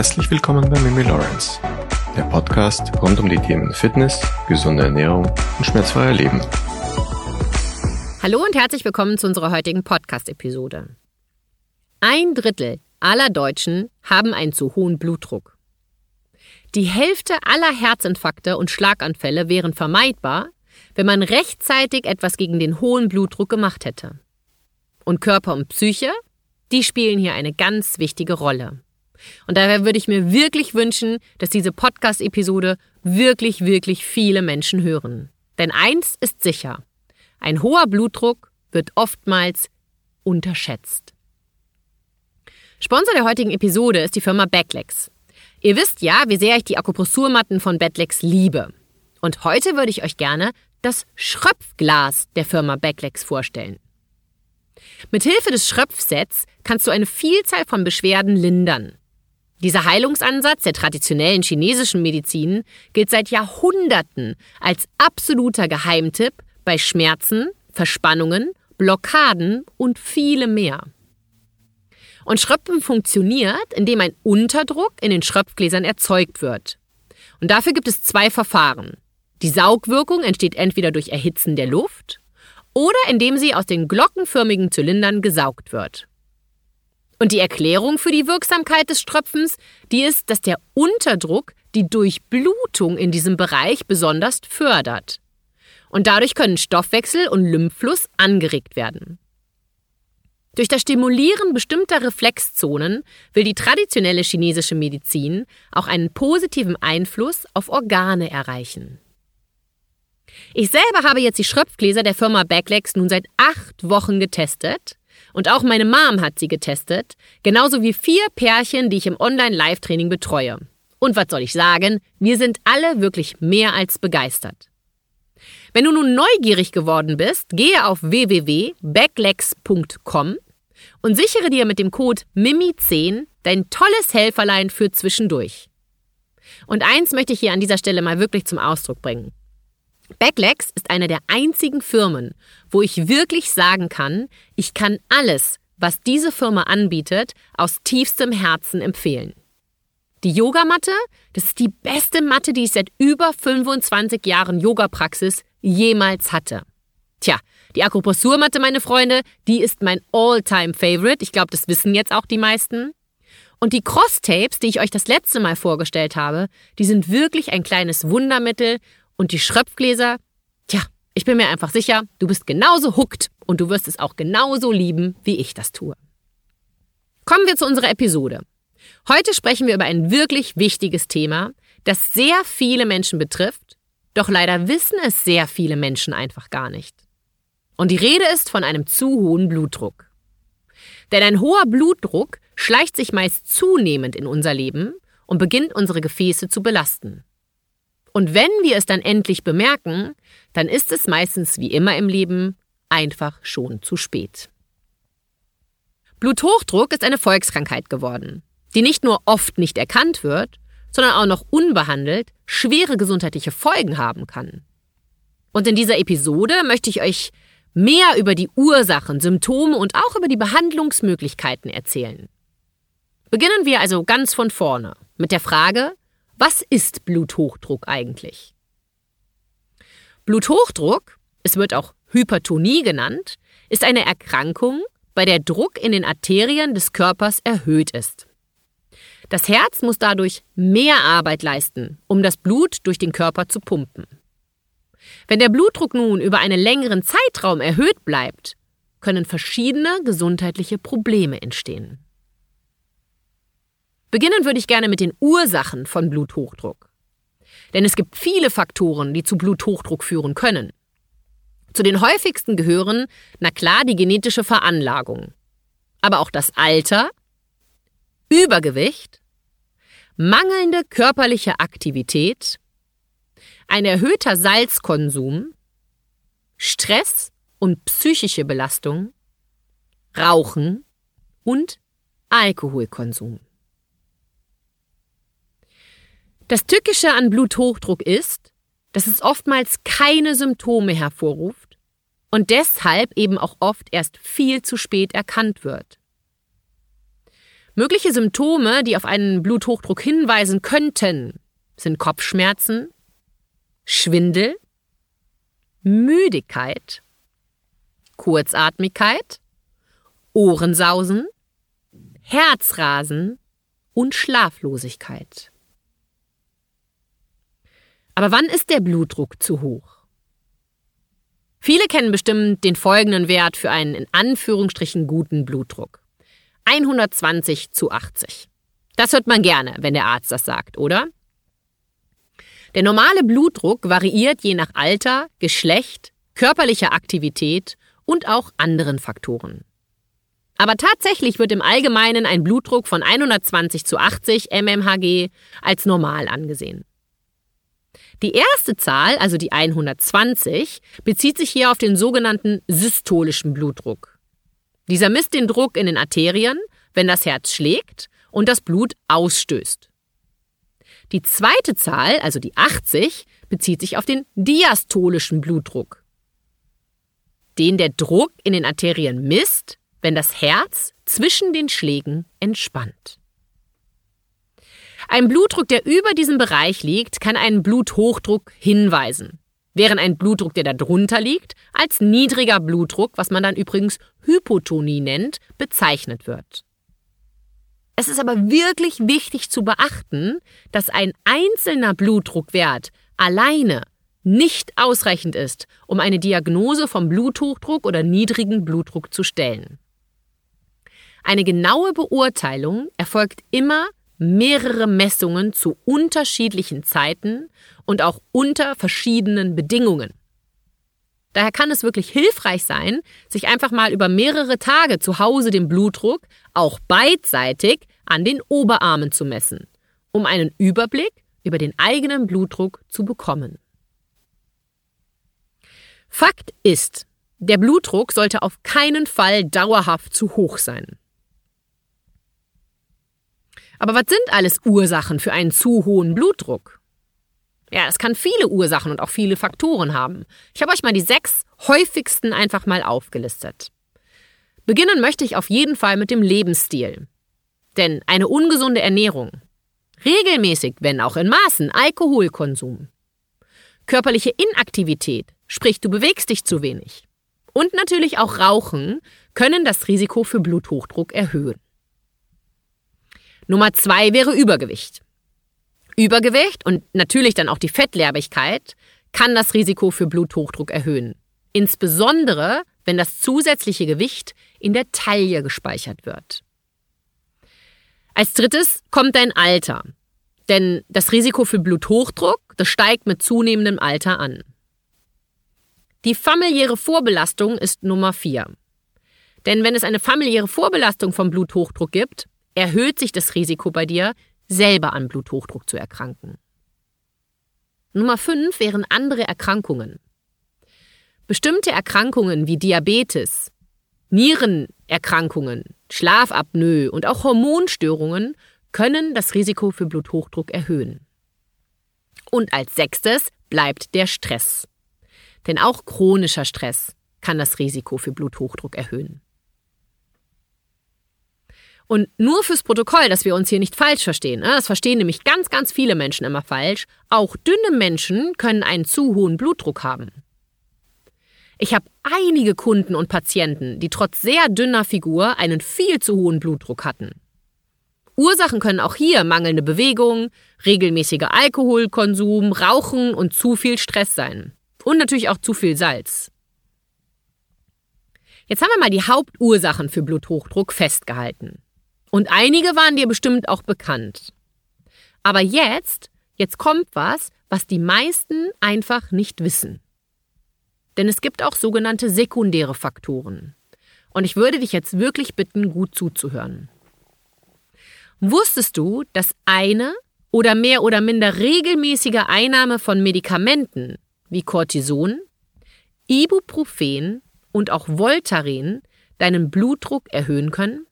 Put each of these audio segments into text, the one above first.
Herzlich willkommen bei Mimi Lawrence, der Podcast rund um die Themen Fitness, gesunde Ernährung und schmerzfreier Leben. Hallo und herzlich willkommen zu unserer heutigen Podcast-Episode. Ein Drittel aller Deutschen haben einen zu hohen Blutdruck. Die Hälfte aller Herzinfarkte und Schlaganfälle wären vermeidbar, wenn man rechtzeitig etwas gegen den hohen Blutdruck gemacht hätte. Und Körper und Psyche, die spielen hier eine ganz wichtige Rolle. Und daher würde ich mir wirklich wünschen, dass diese Podcast-Episode wirklich, wirklich viele Menschen hören. Denn eins ist sicher. Ein hoher Blutdruck wird oftmals unterschätzt. Sponsor der heutigen Episode ist die Firma Backlegs. Ihr wisst ja, wie sehr ich die Akupressurmatten von Backlegs liebe. Und heute würde ich euch gerne das Schröpfglas der Firma Backlegs vorstellen. Mithilfe des Schröpfsets kannst du eine Vielzahl von Beschwerden lindern. Dieser Heilungsansatz der traditionellen chinesischen Medizin gilt seit Jahrhunderten als absoluter Geheimtipp bei Schmerzen, Verspannungen, Blockaden und viele mehr. Und Schröpfen funktioniert, indem ein Unterdruck in den Schröpfgläsern erzeugt wird. Und dafür gibt es zwei Verfahren. Die Saugwirkung entsteht entweder durch Erhitzen der Luft oder indem sie aus den glockenförmigen Zylindern gesaugt wird. Und die Erklärung für die Wirksamkeit des Ströpfens, die ist, dass der Unterdruck die Durchblutung in diesem Bereich besonders fördert. Und dadurch können Stoffwechsel und Lymphfluss angeregt werden. Durch das Stimulieren bestimmter Reflexzonen will die traditionelle chinesische Medizin auch einen positiven Einfluss auf Organe erreichen. Ich selber habe jetzt die Schröpfgläser der Firma Backlegs nun seit acht Wochen getestet und auch meine Mom hat sie getestet, genauso wie vier Pärchen, die ich im Online-Live-Training betreue. Und was soll ich sagen, wir sind alle wirklich mehr als begeistert. Wenn du nun neugierig geworden bist, gehe auf www.backlegs.com und sichere dir mit dem Code MIMI10 dein tolles Helferlein für zwischendurch. Und eins möchte ich hier an dieser Stelle mal wirklich zum Ausdruck bringen. Backlegs ist eine der einzigen Firmen, wo ich wirklich sagen kann, ich kann alles, was diese Firma anbietet, aus tiefstem Herzen empfehlen. Die Yogamatte, das ist die beste Matte, die ich seit über 25 Jahren Yoga-Praxis jemals hatte. Tja, die Akupressurmatte, meine Freunde, die ist mein All-Time-Favorite. Ich glaube, das wissen jetzt auch die meisten. Und die Cross-Tapes, die ich euch das letzte Mal vorgestellt habe, die sind wirklich ein kleines Wundermittel und die Schröpfgläser, tja, ich bin mir einfach sicher, du bist genauso hooked und du wirst es auch genauso lieben, wie ich das tue. Kommen wir zu unserer Episode. Heute sprechen wir über ein wirklich wichtiges Thema, das sehr viele Menschen betrifft, doch leider wissen es sehr viele Menschen einfach gar nicht. Und die Rede ist von einem zu hohen Blutdruck. Denn ein hoher Blutdruck schleicht sich meist zunehmend in unser Leben und beginnt unsere Gefäße zu belasten. Und wenn wir es dann endlich bemerken, dann ist es meistens wie immer im Leben einfach schon zu spät. Bluthochdruck ist eine Volkskrankheit geworden, die nicht nur oft nicht erkannt wird, sondern auch noch unbehandelt schwere gesundheitliche Folgen haben kann. Und in dieser Episode möchte ich euch mehr über die Ursachen, Symptome und auch über die Behandlungsmöglichkeiten erzählen. Beginnen wir also ganz von vorne mit der Frage, was ist Bluthochdruck eigentlich? Bluthochdruck, es wird auch Hypertonie genannt, ist eine Erkrankung, bei der Druck in den Arterien des Körpers erhöht ist. Das Herz muss dadurch mehr Arbeit leisten, um das Blut durch den Körper zu pumpen. Wenn der Blutdruck nun über einen längeren Zeitraum erhöht bleibt, können verschiedene gesundheitliche Probleme entstehen. Beginnen würde ich gerne mit den Ursachen von Bluthochdruck. Denn es gibt viele Faktoren, die zu Bluthochdruck führen können. Zu den häufigsten gehören, na klar, die genetische Veranlagung, aber auch das Alter, Übergewicht, mangelnde körperliche Aktivität, ein erhöhter Salzkonsum, Stress und psychische Belastung, Rauchen und Alkoholkonsum. Das Tückische an Bluthochdruck ist, dass es oftmals keine Symptome hervorruft und deshalb eben auch oft erst viel zu spät erkannt wird. Mögliche Symptome, die auf einen Bluthochdruck hinweisen könnten, sind Kopfschmerzen, Schwindel, Müdigkeit, Kurzatmigkeit, Ohrensausen, Herzrasen und Schlaflosigkeit. Aber wann ist der Blutdruck zu hoch? Viele kennen bestimmt den folgenden Wert für einen in Anführungsstrichen guten Blutdruck. 120 zu 80. Das hört man gerne, wenn der Arzt das sagt, oder? Der normale Blutdruck variiert je nach Alter, Geschlecht, körperlicher Aktivität und auch anderen Faktoren. Aber tatsächlich wird im Allgemeinen ein Blutdruck von 120 zu 80 mmHg als normal angesehen. Die erste Zahl, also die 120, bezieht sich hier auf den sogenannten systolischen Blutdruck. Dieser misst den Druck in den Arterien, wenn das Herz schlägt und das Blut ausstößt. Die zweite Zahl, also die 80, bezieht sich auf den diastolischen Blutdruck, den der Druck in den Arterien misst, wenn das Herz zwischen den Schlägen entspannt. Ein Blutdruck, der über diesem Bereich liegt, kann einen Bluthochdruck hinweisen, während ein Blutdruck, der darunter liegt, als niedriger Blutdruck, was man dann übrigens Hypotonie nennt, bezeichnet wird. Es ist aber wirklich wichtig zu beachten, dass ein einzelner Blutdruckwert alleine nicht ausreichend ist, um eine Diagnose vom Bluthochdruck oder niedrigen Blutdruck zu stellen. Eine genaue Beurteilung erfolgt immer mehrere Messungen zu unterschiedlichen Zeiten und auch unter verschiedenen Bedingungen. Daher kann es wirklich hilfreich sein, sich einfach mal über mehrere Tage zu Hause den Blutdruck auch beidseitig an den Oberarmen zu messen, um einen Überblick über den eigenen Blutdruck zu bekommen. Fakt ist, der Blutdruck sollte auf keinen Fall dauerhaft zu hoch sein. Aber was sind alles Ursachen für einen zu hohen Blutdruck? Ja, es kann viele Ursachen und auch viele Faktoren haben. Ich habe euch mal die sechs häufigsten einfach mal aufgelistet. Beginnen möchte ich auf jeden Fall mit dem Lebensstil. Denn eine ungesunde Ernährung, regelmäßig, wenn auch in Maßen, Alkoholkonsum, körperliche Inaktivität, sprich du bewegst dich zu wenig, und natürlich auch Rauchen können das Risiko für Bluthochdruck erhöhen. Nummer zwei wäre Übergewicht. Übergewicht und natürlich dann auch die Fettlerbigkeit kann das Risiko für Bluthochdruck erhöhen. Insbesondere, wenn das zusätzliche Gewicht in der Taille gespeichert wird. Als drittes kommt dein Alter. Denn das Risiko für Bluthochdruck, das steigt mit zunehmendem Alter an. Die familiäre Vorbelastung ist Nummer vier. Denn wenn es eine familiäre Vorbelastung vom Bluthochdruck gibt, erhöht sich das Risiko bei dir, selber an Bluthochdruck zu erkranken. Nummer 5 wären andere Erkrankungen. Bestimmte Erkrankungen wie Diabetes, Nierenerkrankungen, Schlafapnoe und auch Hormonstörungen können das Risiko für Bluthochdruck erhöhen. Und als sechstes bleibt der Stress. Denn auch chronischer Stress kann das Risiko für Bluthochdruck erhöhen. Und nur fürs Protokoll, dass wir uns hier nicht falsch verstehen. Ne? Das verstehen nämlich ganz, ganz viele Menschen immer falsch. Auch dünne Menschen können einen zu hohen Blutdruck haben. Ich habe einige Kunden und Patienten, die trotz sehr dünner Figur einen viel zu hohen Blutdruck hatten. Ursachen können auch hier mangelnde Bewegung, regelmäßiger Alkoholkonsum, Rauchen und zu viel Stress sein. Und natürlich auch zu viel Salz. Jetzt haben wir mal die Hauptursachen für Bluthochdruck festgehalten. Und einige waren dir bestimmt auch bekannt. Aber jetzt, jetzt kommt was, was die meisten einfach nicht wissen. Denn es gibt auch sogenannte sekundäre Faktoren. Und ich würde dich jetzt wirklich bitten, gut zuzuhören. Wusstest du, dass eine oder mehr oder minder regelmäßige Einnahme von Medikamenten wie Cortison, Ibuprofen und auch Voltaren deinen Blutdruck erhöhen können?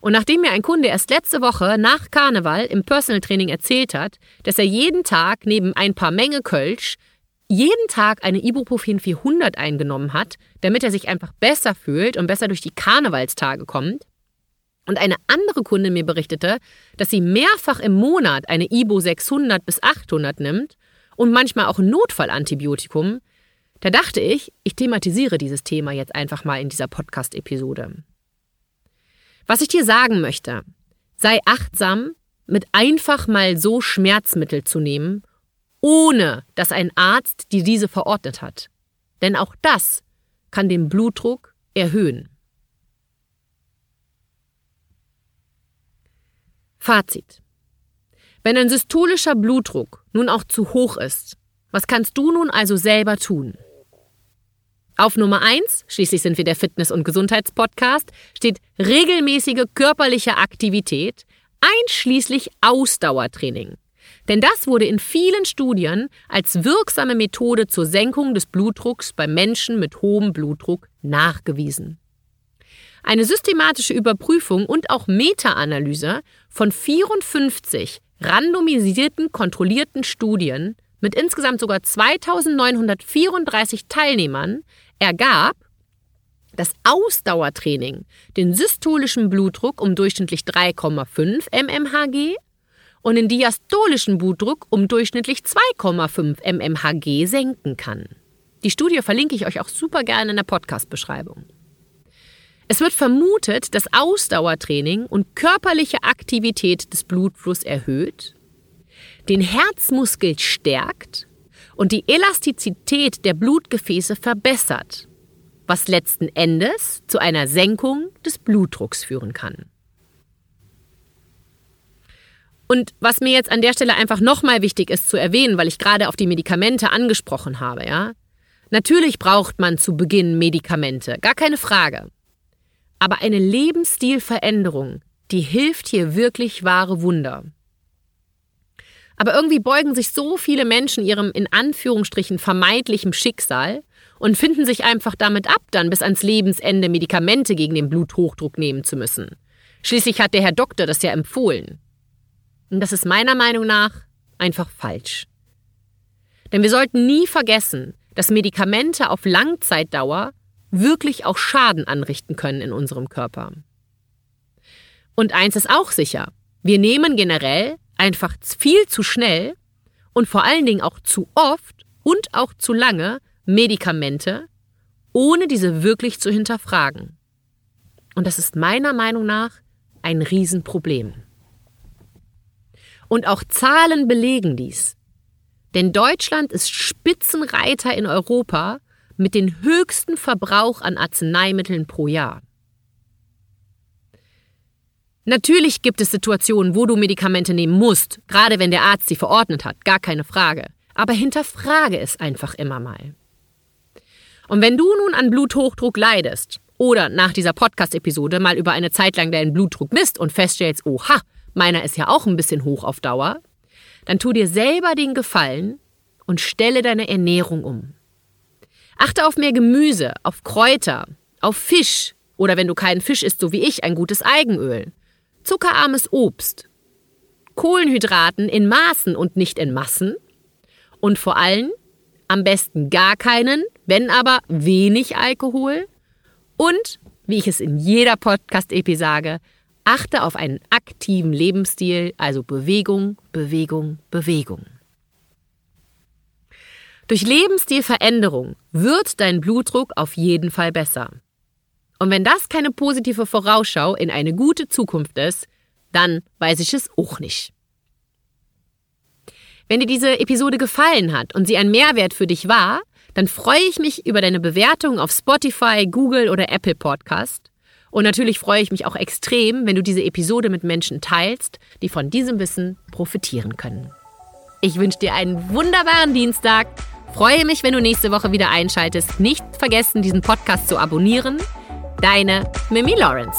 Und nachdem mir ein Kunde erst letzte Woche nach Karneval im Personal Training erzählt hat, dass er jeden Tag neben ein paar Menge Kölsch jeden Tag eine Ibuprofen 400 eingenommen hat, damit er sich einfach besser fühlt und besser durch die Karnevalstage kommt, Und eine andere Kundin mir berichtete, dass sie mehrfach im Monat eine Ibo 600 bis 800 nimmt und manchmal auch ein Notfallantibiotikum. Da dachte ich, ich thematisiere dieses Thema jetzt einfach mal in dieser Podcast-Episode. Was ich dir sagen möchte, sei achtsam, mit einfach mal so Schmerzmittel zu nehmen, ohne dass ein Arzt dir diese verordnet hat. Denn auch das kann den Blutdruck erhöhen. Fazit. Wenn ein systolischer Blutdruck nun auch zu hoch ist, was kannst du nun also selber tun? Auf Nummer 1, schließlich sind wir der Fitness- und Gesundheitspodcast, steht regelmäßige körperliche Aktivität, einschließlich Ausdauertraining. Denn das wurde in vielen Studien als wirksame Methode zur Senkung des Blutdrucks bei Menschen mit hohem Blutdruck nachgewiesen. Eine systematische Überprüfung und auch Meta-Analyse von 54 randomisierten kontrollierten Studien mit insgesamt sogar 2934 Teilnehmern ergab, dass Ausdauertraining den systolischen Blutdruck um durchschnittlich 3,5 mmHg und den diastolischen Blutdruck um durchschnittlich 2,5 mmHg senken kann. Die Studie verlinke ich euch auch super gerne in der Podcast-Beschreibung. Es wird vermutet, dass Ausdauertraining und körperliche Aktivität des Blutflusses erhöht, den Herzmuskel stärkt und die Elastizität der Blutgefäße verbessert, was letzten Endes zu einer Senkung des Blutdrucks führen kann. Und was mir jetzt an der Stelle einfach nochmal wichtig ist zu erwähnen, weil ich gerade auf die Medikamente angesprochen habe, ja. Natürlich braucht man zu Beginn Medikamente, gar keine Frage. Aber eine Lebensstilveränderung, die hilft hier wirklich wahre Wunder. Aber irgendwie beugen sich so viele Menschen ihrem in Anführungsstrichen vermeintlichem Schicksal und finden sich einfach damit ab, dann bis ans Lebensende Medikamente gegen den Bluthochdruck nehmen zu müssen. Schließlich hat der Herr Doktor das ja empfohlen. Und das ist meiner Meinung nach einfach falsch. Denn wir sollten nie vergessen, dass Medikamente auf Langzeitdauer wirklich auch Schaden anrichten können in unserem Körper. Und eins ist auch sicher, wir nehmen generell einfach viel zu schnell und vor allen Dingen auch zu oft und auch zu lange Medikamente, ohne diese wirklich zu hinterfragen. Und das ist meiner Meinung nach ein Riesenproblem. Und auch Zahlen belegen dies. Denn Deutschland ist Spitzenreiter in Europa mit dem höchsten Verbrauch an Arzneimitteln pro Jahr. Natürlich gibt es Situationen, wo du Medikamente nehmen musst, gerade wenn der Arzt sie verordnet hat, gar keine Frage. Aber hinterfrage es einfach immer mal. Und wenn du nun an Bluthochdruck leidest oder nach dieser Podcast-Episode mal über eine Zeit lang deinen Blutdruck misst und feststellst, oha, meiner ist ja auch ein bisschen hoch auf Dauer, dann tu dir selber den Gefallen und stelle deine Ernährung um. Achte auf mehr Gemüse, auf Kräuter, auf Fisch oder wenn du keinen Fisch isst, so wie ich, ein gutes Eigenöl, zuckerarmes Obst, Kohlenhydraten in Maßen und nicht in Massen und vor allem am besten gar keinen, wenn aber wenig Alkohol und, wie ich es in jeder Podcast-Epi sage, achte auf einen aktiven Lebensstil, also Bewegung, Bewegung, Bewegung. Durch Lebensstilveränderung wird dein Blutdruck auf jeden Fall besser. Und wenn das keine positive Vorausschau in eine gute Zukunft ist, dann weiß ich es auch nicht. Wenn dir diese Episode gefallen hat und sie ein Mehrwert für dich war, dann freue ich mich über deine Bewertung auf Spotify, Google oder Apple Podcast. Und natürlich freue ich mich auch extrem, wenn du diese Episode mit Menschen teilst, die von diesem Wissen profitieren können. Ich wünsche dir einen wunderbaren Dienstag. Freue mich, wenn du nächste Woche wieder einschaltest. Nicht vergessen, diesen Podcast zu abonnieren. Deine Mimi Lawrence.